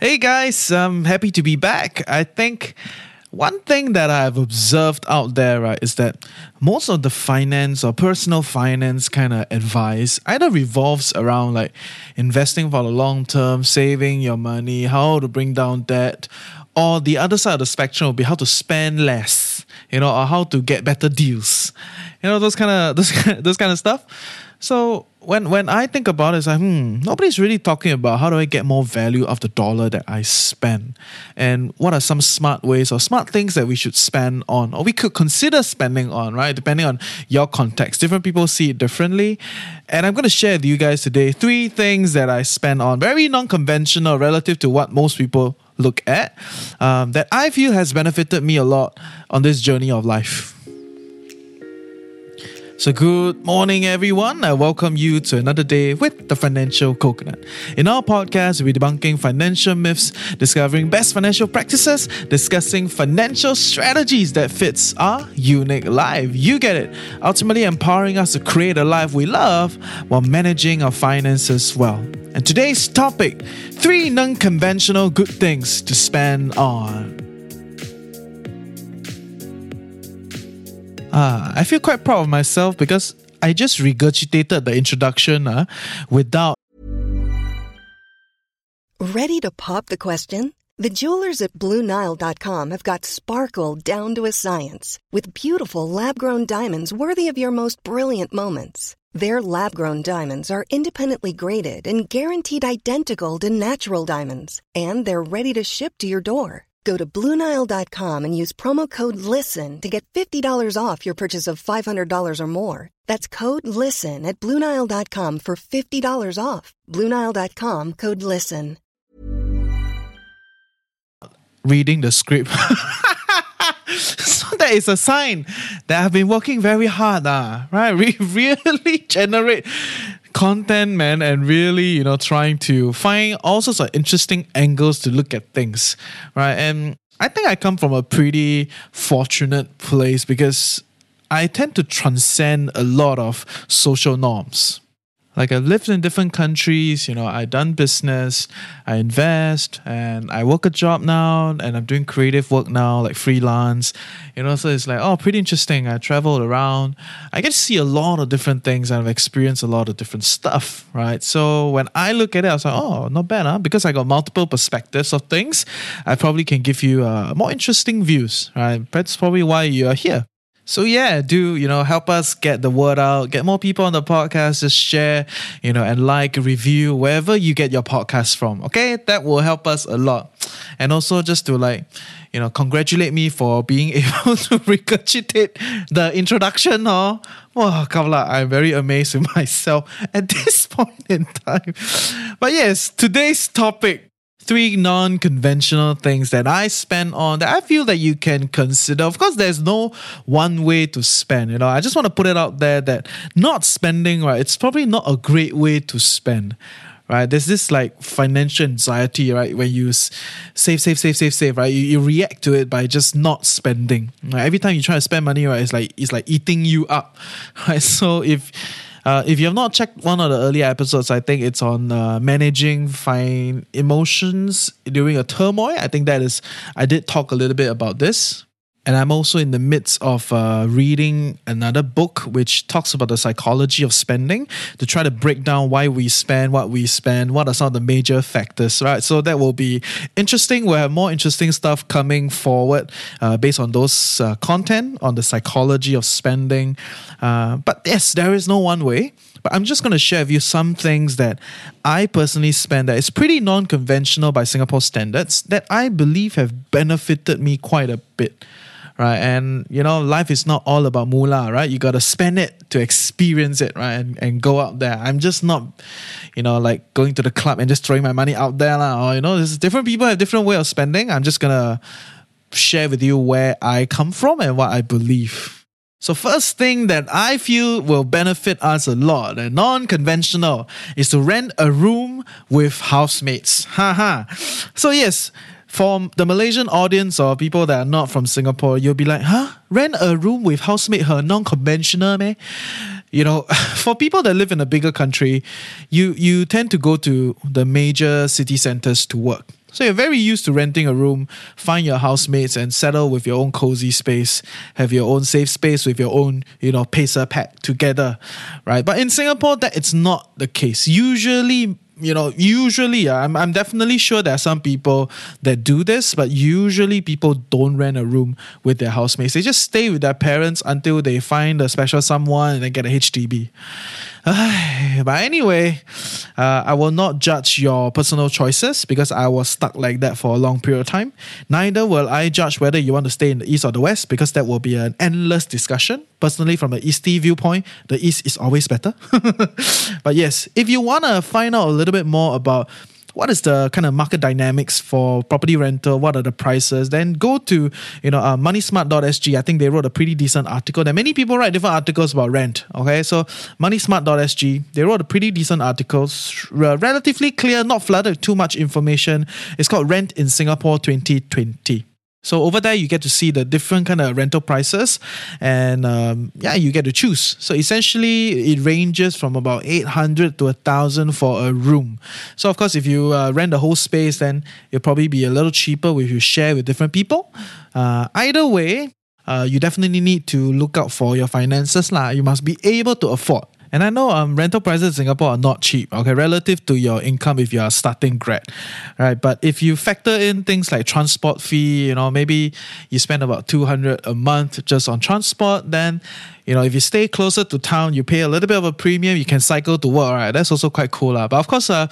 Hey guys, I'm happy to be back. I think one thing that I've observed out there, right, is that most of the finance or personal finance kind of advice either revolves around like investing for the long term, saving your money, how to bring down debt, or the other side of the spectrum will be how to spend less, you know, or how to get better deals, you know, those kind of those those kind of stuff. So when when I think about it, it's like, hmm, nobody's really talking about how do I get more value of the dollar that I spend, and what are some smart ways or smart things that we should spend on, or we could consider spending on, right? Depending on your context, different people see it differently, and I'm going to share with you guys today three things that I spend on, very non-conventional relative to what most people look at, um, that I feel has benefited me a lot on this journey of life. So, good morning, everyone. I welcome you to another day with the Financial Coconut. In our podcast, we're debunking financial myths, discovering best financial practices, discussing financial strategies that fits our unique life. You get it. Ultimately, empowering us to create a life we love while managing our finances well. And today's topic: three non-conventional good things to spend on. Uh, I feel quite proud of myself because I just regurgitated the introduction uh, without. Ready to pop the question? The jewelers at BlueNile.com have got sparkle down to a science with beautiful lab grown diamonds worthy of your most brilliant moments. Their lab grown diamonds are independently graded and guaranteed identical to natural diamonds, and they're ready to ship to your door. Go to Bluenile.com and use promo code LISTEN to get $50 off your purchase of $500 or more. That's code LISTEN at Bluenile.com for $50 off. Bluenile.com code LISTEN. reading the script. so that is a sign that I've been working very hard, uh, right? We really generate content, man, and really, you know, trying to find all sorts of interesting angles to look at things, right? And I think I come from a pretty fortunate place because I tend to transcend a lot of social norms. Like I've lived in different countries, you know, I done business, I invest, and I work a job now, and I'm doing creative work now, like freelance, you know. So it's like, oh, pretty interesting. I traveled around, I get to see a lot of different things, and I've experienced a lot of different stuff, right? So when I look at it, I was like, oh, not bad, huh? Because I got multiple perspectives of things, I probably can give you uh, more interesting views, right? That's probably why you are here. So yeah, do you know help us get the word out, get more people on the podcast, just share, you know, and like, review wherever you get your podcast from. Okay, that will help us a lot. And also just to like, you know, congratulate me for being able to regurgitate the introduction. Huh? Wow, Kavla, I'm very amazed with myself at this point in time. But yes, today's topic three non-conventional things that I spend on that I feel that you can consider. Of course, there's no one way to spend. You know, I just want to put it out there that not spending, right? It's probably not a great way to spend. Right, there's this like financial anxiety, right? When you save, save, save, save, save, right? You, you react to it by just not spending. Right? Every time you try to spend money, right, it's like it's like eating you up, right? So if uh, if you have not checked one of the earlier episodes, I think it's on uh, managing fine emotions during a turmoil. I think that is, I did talk a little bit about this. And I'm also in the midst of uh, reading another book which talks about the psychology of spending to try to break down why we spend, what we spend, what are some of the major factors, right? So that will be interesting. We'll have more interesting stuff coming forward uh, based on those uh, content on the psychology of spending. Uh, but yes, there is no one way. But I'm just going to share with you some things that I personally spend that is pretty non conventional by Singapore standards that I believe have benefited me quite a bit right? And you know, life is not all about moolah, right? You got to spend it to experience it, right? And, and go out there. I'm just not, you know, like going to the club and just throwing my money out there, lah. Or you know, there's different people have different way of spending. I'm just gonna share with you where I come from and what I believe. So first thing that I feel will benefit us a lot and non-conventional is to rent a room with housemates. Haha. so yes, for the Malaysian audience or people that are not from Singapore, you'll be like, huh? Rent a room with housemate her non-conventional, man. You know, for people that live in a bigger country, you you tend to go to the major city centers to work. So you're very used to renting a room, find your housemates, and settle with your own cozy space, have your own safe space with your own, you know, pacer pack together, right? But in Singapore, that it's not the case. Usually, you know, usually, I'm, I'm definitely sure there are some people that do this, but usually people don't rent a room with their housemates. They just stay with their parents until they find a special someone and then get a HDB. but anyway, uh, I will not judge your personal choices because I was stuck like that for a long period of time. Neither will I judge whether you want to stay in the east or the west because that will be an endless discussion. Personally, from the Eastie viewpoint, the east is always better. but yes, if you want to find out a little bit more about what is the kind of market dynamics for property rental? What are the prices? Then go to you know uh, moneysmart.sg. I think they wrote a pretty decent article. There many people write different articles about rent. Okay, so moneysmart.sg they wrote a pretty decent article, relatively clear, not flooded with too much information. It's called Rent in Singapore 2020. So over there, you get to see the different kind of rental prices, and um, yeah, you get to choose. So essentially, it ranges from about eight hundred to a thousand for a room. So of course, if you uh, rent the whole space, then it'll probably be a little cheaper if you share with different people. Uh, either way, uh, you definitely need to look out for your finances lah. You must be able to afford. And I know um, rental prices in Singapore are not cheap, okay, relative to your income if you are starting grad, right? But if you factor in things like transport fee, you know, maybe you spend about 200 a month just on transport, then you know, if you stay closer to town, you pay a little bit of a premium, you can cycle to work, right? That's also quite cool. Uh. But of course, uh,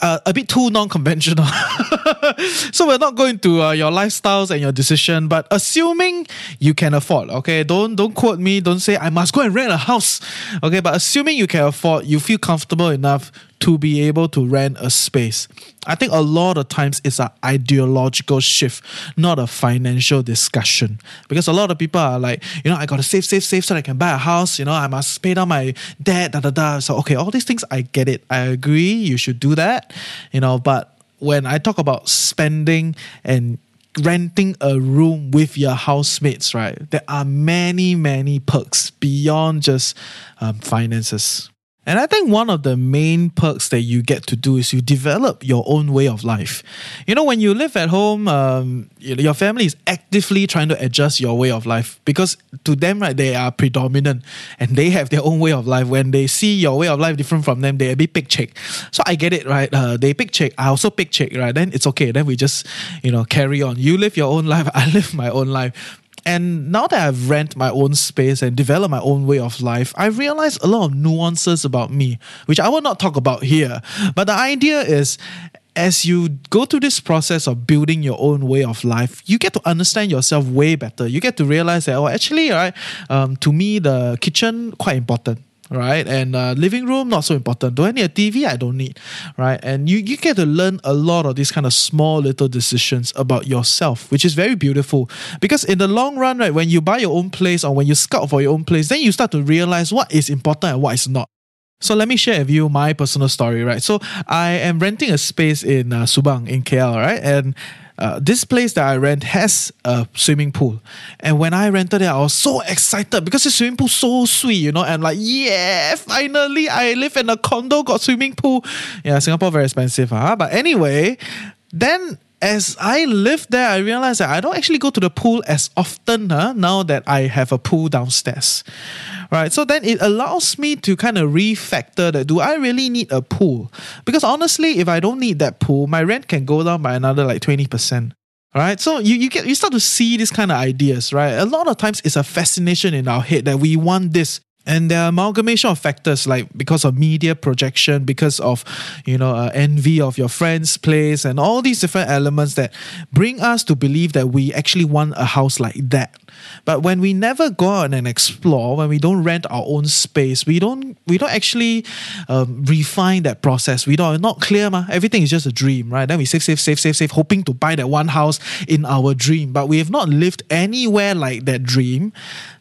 uh, a bit too non conventional. so we're not going to uh, your lifestyles and your decision, but assuming you can afford, okay? Don't don't quote me, don't say I must go and rent a house, okay? But assuming you can afford, you feel comfortable enough to be able to rent a space. I think a lot of times it's an ideological shift, not a financial discussion. Because a lot of people are like, you know, I gotta save, save, save so I can buy a house, you know, I must pay down my debt, da da da. So okay, all these things I get it. I agree, you should do that, you know, but when I talk about spending and renting a room with your housemates, right? There are many, many perks beyond just um, finances. And I think one of the main perks that you get to do is you develop your own way of life. You know, when you live at home, um, your family is actively trying to adjust your way of life because to them, right, they are predominant and they have their own way of life. When they see your way of life different from them, they a bit pick check. So I get it, right? Uh, they pick check. I also pick check, right? Then it's okay. Then we just, you know, carry on. You live your own life. I live my own life. And now that I've rent my own space and developed my own way of life, I realize a lot of nuances about me, which I will not talk about here. But the idea is as you go through this process of building your own way of life, you get to understand yourself way better. You get to realize that, oh, actually, right, um, to me, the kitchen quite important right? And uh, living room not so important. Do I need a TV? I don't need, right? And you you get to learn a lot of these kind of small little decisions about yourself, which is very beautiful. Because in the long run, right, when you buy your own place or when you scout for your own place, then you start to realize what is important and what is not. So let me share with you my personal story, right? So I am renting a space in uh, Subang in KL, right? And uh, this place that I rent has a swimming pool. And when I rented it, I was so excited because the swimming pool so sweet, you know, and like, yeah, finally I live in a condo, got swimming pool. Yeah, Singapore very expensive, huh? But anyway, then as I live there, I realized that I don't actually go to the pool as often huh, now that I have a pool downstairs right? So then it allows me to kind of refactor that do I really need a pool? Because honestly, if I don't need that pool, my rent can go down by another like 20%. Right, so you, you get you start to see these kind of ideas, right? A lot of times it's a fascination in our head that we want this and are amalgamation of factors like because of media projection because of you know uh, envy of your friend's place and all these different elements that bring us to believe that we actually want a house like that but when we never go out and explore when we don't rent our own space we don't we don't actually um, refine that process we don't not clear ma. everything is just a dream right then we save save save save save hoping to buy that one house in our dream but we have not lived anywhere like that dream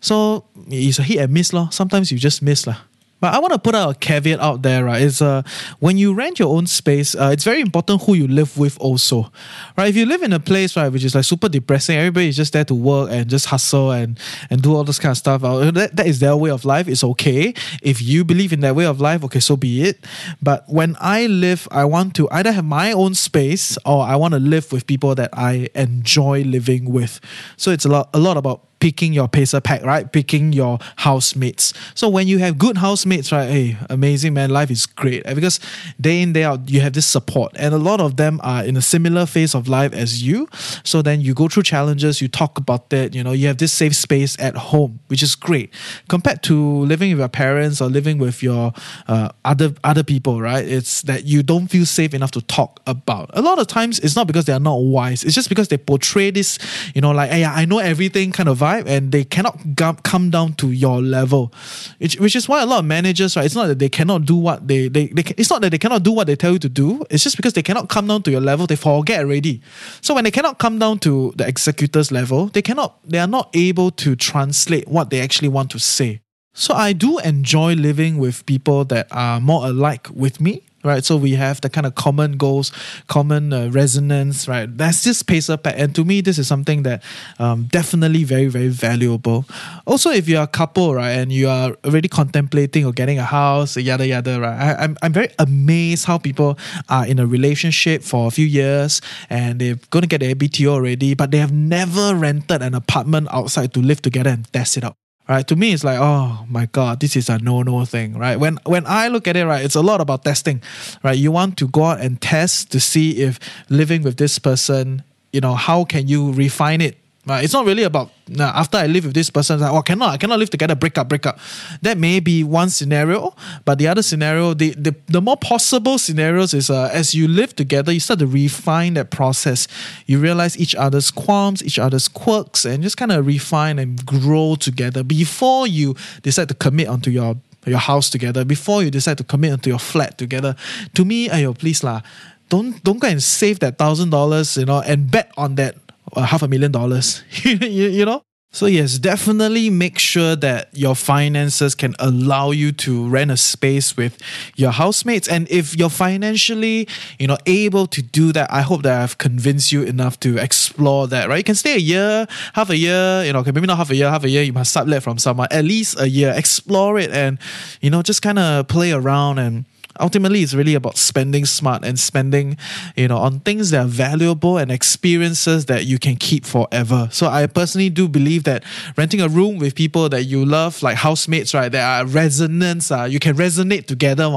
so it's a hit and miss lor. Sometimes you just miss lah. But I want to put out a caveat out there, right? Is uh, when you rent your own space, uh, it's very important who you live with, also, right? If you live in a place, right, which is like super depressing, everybody is just there to work and just hustle and and do all this kind of stuff. Uh, that, that is their way of life. It's okay if you believe in that way of life. Okay, so be it. But when I live, I want to either have my own space or I want to live with people that I enjoy living with. So it's a lot, a lot about picking your pacer pack, right? Picking your housemates. So when you have good housemates, right? Hey, amazing man, life is great because day in day out you have this support, and a lot of them are in a similar phase of life as you. So then you go through challenges, you talk about it. You know, you have this safe space at home, which is great compared to living with your parents or living with your uh, other other people, right? It's that you don't feel safe enough to talk about. A lot of times, it's not because they are not wise. It's just because they portray this, you know, like, hey, I know everything kind of vibe, and they cannot come down to your level, which, which is why a lot of managers, right? It's not that they cannot do what they, they, they it's not that they cannot do what they tell you to do. It's just because they cannot come down to your level. They forget already. So when they cannot come down to the executor's level, they cannot, they are not able to translate what they actually want to say. So I do enjoy living with people that are more alike with me right? So we have the kind of common goals, common uh, resonance, right? That's just pacer pack, and to me, this is something that um, definitely very very valuable. Also, if you're a couple, right, and you are already contemplating or getting a house, yada yada, right? I, I'm I'm very amazed how people are in a relationship for a few years and they're going to get their BTO already, but they have never rented an apartment outside to live together and test it out right? To me it's like oh my god this is a no no thing right? When when i look at it right it's a lot about testing right? You want to go out and test to see if living with this person you know how can you refine it Right? It's not really about nah, after I live with this person, like, oh, cannot, I cannot live together, break up, break up. That may be one scenario, but the other scenario, the the, the more possible scenarios is uh, as you live together, you start to refine that process. You realize each other's qualms, each other's quirks, and just kind of refine and grow together before you decide to commit onto your your house together, before you decide to commit onto your flat together. To me, ayo, please lah, don't don't go and save that thousand dollars, you know, and bet on that uh, half a million dollars. you, you know? So, yes, definitely make sure that your finances can allow you to rent a space with your housemates. And if you're financially, you know, able to do that, I hope that I've convinced you enough to explore that, right? You can stay a year, half a year, you know, okay, maybe not half a year, half a year, you must sublet from someone, at least a year, explore it and, you know, just kind of play around and ultimately it's really about spending smart and spending you know on things that are valuable and experiences that you can keep forever. So i personally do believe that renting a room with people that you love like housemates right there are resonance uh, you can resonate together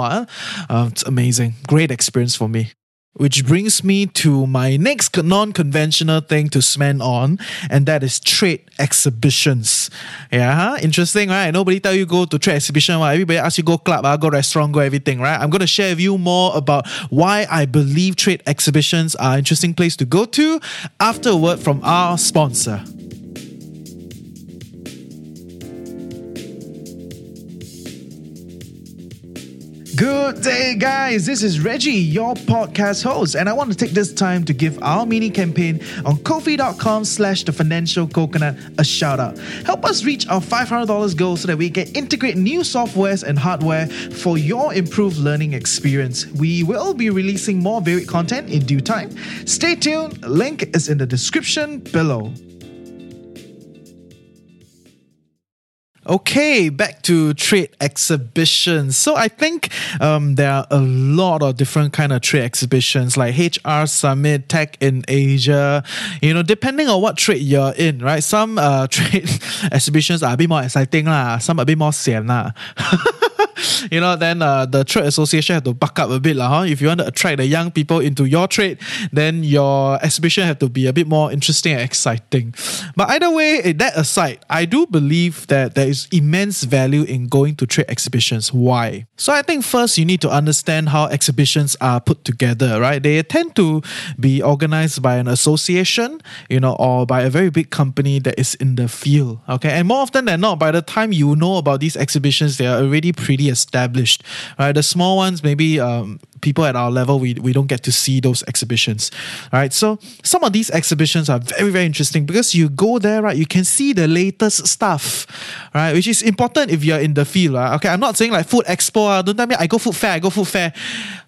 uh, it's amazing. Great experience for me which brings me to my next non conventional thing to spend on, and that is trade exhibitions. Yeah, huh? interesting, right? Nobody tell you go to trade exhibition, right? Everybody ask you go club, uh, go restaurant, go everything, right? I'm going to share with you more about why I believe trade exhibitions are an interesting place to go to after a word from our sponsor. Good day, guys. This is Reggie, your podcast host, and I want to take this time to give our mini campaign on Ko-fi.com slash the financial coconut a shout out. Help us reach our $500 goal so that we can integrate new softwares and hardware for your improved learning experience. We will be releasing more varied content in due time. Stay tuned. Link is in the description below. Okay, back to trade exhibitions. So I think um, there are a lot of different kind of trade exhibitions like HR Summit, Tech in Asia. You know, depending on what trade you're in, right? Some uh, trade exhibitions are a bit more exciting lah. Some a bit more sian lah. you know, then uh, the trade association have to buck up a bit lah. Huh? If you want to attract the young people into your trade, then your exhibition have to be a bit more interesting and exciting. But either way, eh, that aside, I do believe that there is immense value in going to trade exhibitions. Why? So I think first you need to understand how exhibitions are put together, right? They tend to be organized by an association, you know, or by a very big company that is in the field. Okay. And more often than not, by the time you know about these exhibitions, they are already pretty established. Right? The small ones maybe um, people at our level, we, we don't get to see those exhibitions. All right. So some of these exhibitions are very, very interesting because you go there, right? You can see the latest stuff, right? Which is important if you're in the field. Right? Okay. I'm not saying like food expo. Uh, don't tell me I go food fair, I go food fair.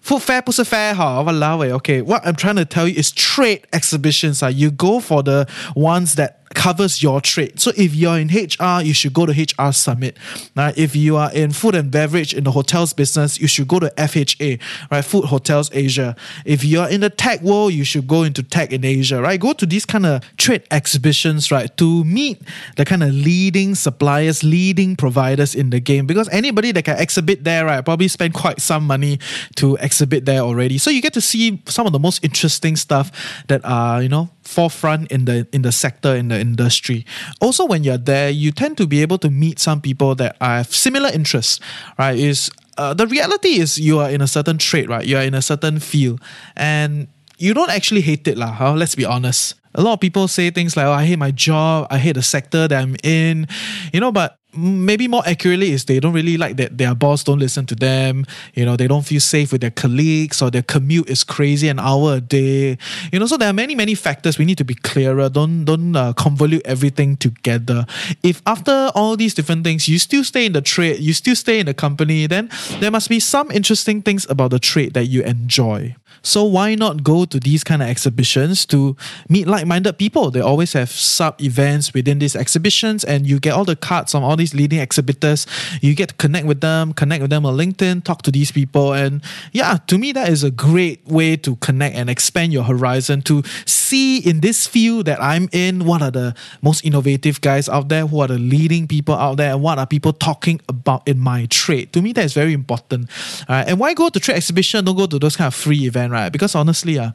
Food fair 不是 fair 哈，walao Okay, what I'm trying to tell you is trade exhibitions. Uh, you go for the ones that covers your trade. So if you're in HR, you should go to HR Summit. Right? If you are in food and beverage in the hotels business, you should go to FHA, right? Food Hotels Asia. If you're in the tech world, you should go into tech in Asia, right? Go to these kind of trade exhibitions, right? To meet the kind of leading suppliers, leading providers in the game. Because anybody that can exhibit there, right, probably spend quite some money to exhibit there already. So you get to see some of the most interesting stuff that are, you know, forefront in the in the sector in the industry. Also, when you're there, you tend to be able to meet some people that have similar interests. Right? Is uh, the reality is you are in a certain trade, right? You are in a certain field, and you don't actually hate it, lah. Huh? Let's be honest. A lot of people say things like, "Oh, I hate my job. I hate the sector that I'm in," you know. But maybe more accurately is they don't really like that their boss don't listen to them. You know they don't feel safe with their colleagues or their commute is crazy an hour a day. You know so there are many many factors we need to be clearer. Don't don't uh, convolute everything together. If after all these different things you still stay in the trade you still stay in the company then there must be some interesting things about the trade that you enjoy so why not go to these kind of exhibitions to meet like-minded people? They always have sub events within these exhibitions, and you get all the cards from all these leading exhibitors. You get to connect with them, connect with them on LinkedIn, talk to these people, and yeah, to me that is a great way to connect and expand your horizon to see in this field that I'm in what are the most innovative guys out there, who are the leading people out there, and what are people talking about in my trade. To me, that is very important. and why go to trade exhibition? Don't go to those kind of free event, right? Because honestly, uh,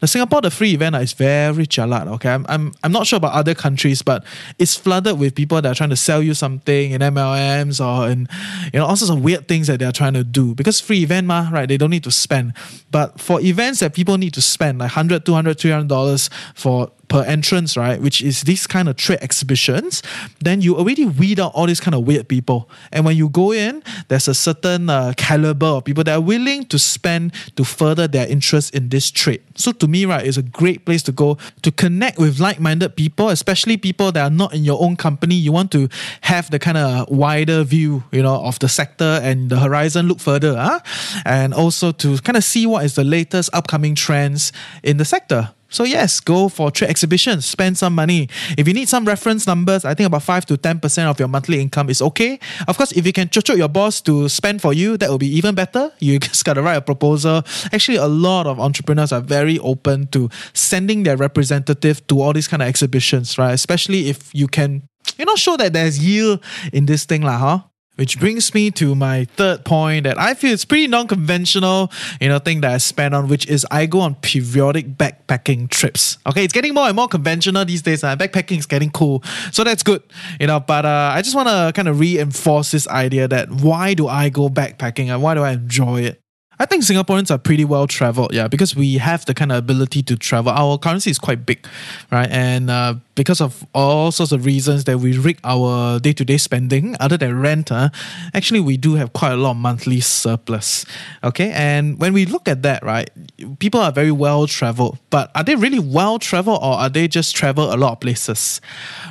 the Singapore the free event uh, is very jalat. Okay, I'm, I'm I'm not sure about other countries, but it's flooded with people that are trying to sell you something in MLMs or in you know all sorts of weird things that they're trying to do. Because free event, ma, right? They don't need to spend. But for events that people need to spend like 100 200 300 dollars for per entrance, right, which is these kind of trade exhibitions, then you already weed out all these kind of weird people. And when you go in, there's a certain uh, caliber of people that are willing to spend to further their interest in this trade. So to me, right, it's a great place to go to connect with like-minded people, especially people that are not in your own company. You want to have the kind of wider view, you know, of the sector and the horizon, look further, huh? and also to kind of see what is the latest upcoming trends in the sector. So yes, go for trade exhibitions, spend some money. If you need some reference numbers, I think about 5 to 10% of your monthly income is okay. Of course, if you can chuchuk your boss to spend for you, that will be even better. You just got to write a proposal. Actually, a lot of entrepreneurs are very open to sending their representative to all these kind of exhibitions, right? Especially if you can, you know, show that there's yield in this thing, lah, huh? Which brings me to my third point that I feel it's pretty non-conventional, you know, thing that I spend on, which is I go on periodic backpacking trips. Okay, it's getting more and more conventional these days. Uh, backpacking is getting cool, so that's good, you know. But uh, I just want to kind of reinforce this idea that why do I go backpacking and why do I enjoy it? I think Singaporeans are pretty well traveled, yeah, because we have the kind of ability to travel. Our currency is quite big, right? And uh, because of all sorts of reasons that we rig our day to day spending, other than rent, uh, actually, we do have quite a lot of monthly surplus. Okay. And when we look at that, right, people are very well traveled, but are they really well traveled or are they just travel a lot of places?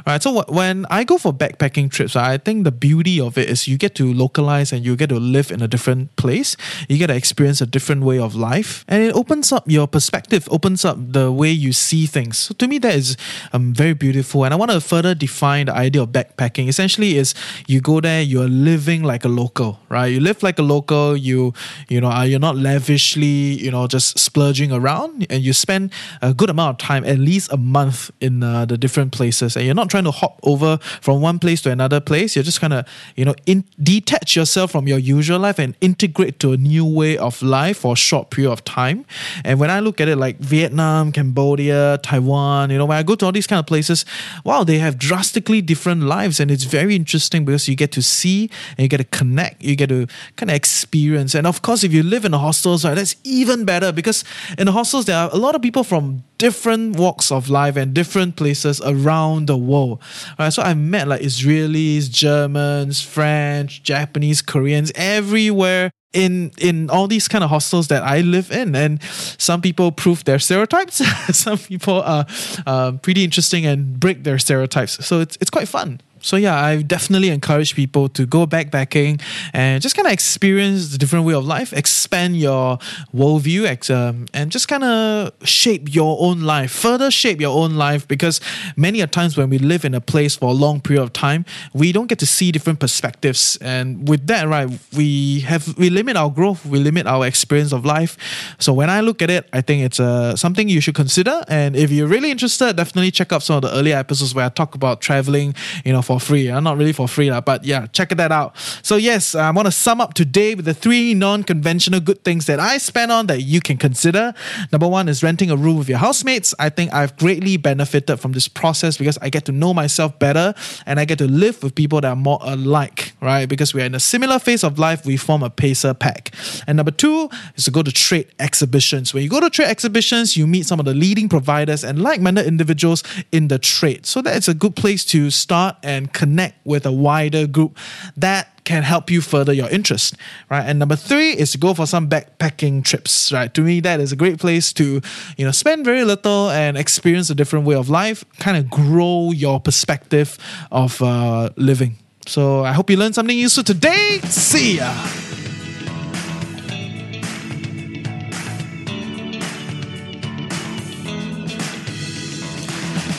Right. So when I go for backpacking trips, I think the beauty of it is you get to localize and you get to live in a different place. You get to experience a different way of life and it opens up your perspective, opens up the way you see things. So to me, that is um, very beautiful. And I want to further define the idea of backpacking. Essentially, is you go there, you're living like a local, right? You live like a local. You you know, you're not lavishly, you know, just splurging around, and you spend a good amount of time, at least a month, in uh, the different places, and you're not trying to hop over from one place to another place. You're just kind of you know in, detach yourself from your usual life and integrate to a new way of life for a short period of time. And when I look at it, like Vietnam, Cambodia, Taiwan, you know, when I go to all these kind of places places, wow, they have drastically different lives. And it's very interesting because you get to see and you get to connect, you get to kind of experience. And of course, if you live in the hostels, right, that's even better because in the hostels, there are a lot of people from different walks of life and different places around the world. Right, so I met like Israelis, Germans, French, Japanese, Koreans, everywhere in in all these kind of hostels that I live in, and some people prove their stereotypes. some people are uh, pretty interesting and break their stereotypes. So it's it's quite fun so yeah, I definitely encourage people to go backpacking and just kind of experience the different way of life, expand your worldview, um, and just kind of shape your own life, further shape your own life. Because many a times when we live in a place for a long period of time, we don't get to see different perspectives, and with that, right, we have we limit our growth, we limit our experience of life. So when I look at it, I think it's uh, something you should consider. And if you're really interested, definitely check out some of the earlier episodes where I talk about traveling, you know, for for free. Uh, not really for free, uh, but yeah, check that out. So, yes, I want to sum up today with the three non conventional good things that I spend on that you can consider. Number one is renting a room with your housemates. I think I've greatly benefited from this process because I get to know myself better and I get to live with people that are more alike, right? Because we're in a similar phase of life, we form a pacer pack. And number two is to go to trade exhibitions. When you go to trade exhibitions, you meet some of the leading providers and like minded individuals in the trade. So that's a good place to start and and connect with a wider group that can help you further your interest, right? And number three is to go for some backpacking trips, right? To me, that is a great place to, you know, spend very little and experience a different way of life, kind of grow your perspective of uh, living. So I hope you learned something useful today. See ya.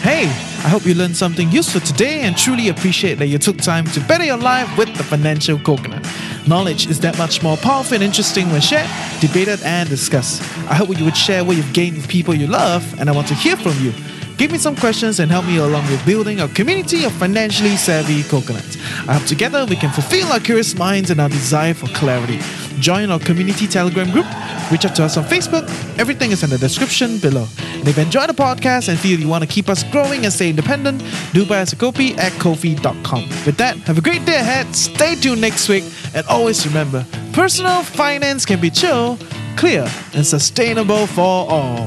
Hey, I hope you learned something useful today and truly appreciate that you took time to better your life with the financial coconut. Knowledge is that much more powerful and interesting when shared, debated, and discussed. I hope you would share what you've gained with people you love, and I want to hear from you. Give me some questions and help me along with building a community of financially savvy coconuts. I hope together we can fulfill our curious minds and our desire for clarity. Join our community Telegram group, reach out to us on Facebook. Everything is in the description below. And if you enjoy the podcast and feel you want to keep us growing and stay independent, do buy us a copy at kofi.com. With that, have a great day ahead, stay tuned next week, and always remember personal finance can be chill, clear, and sustainable for all.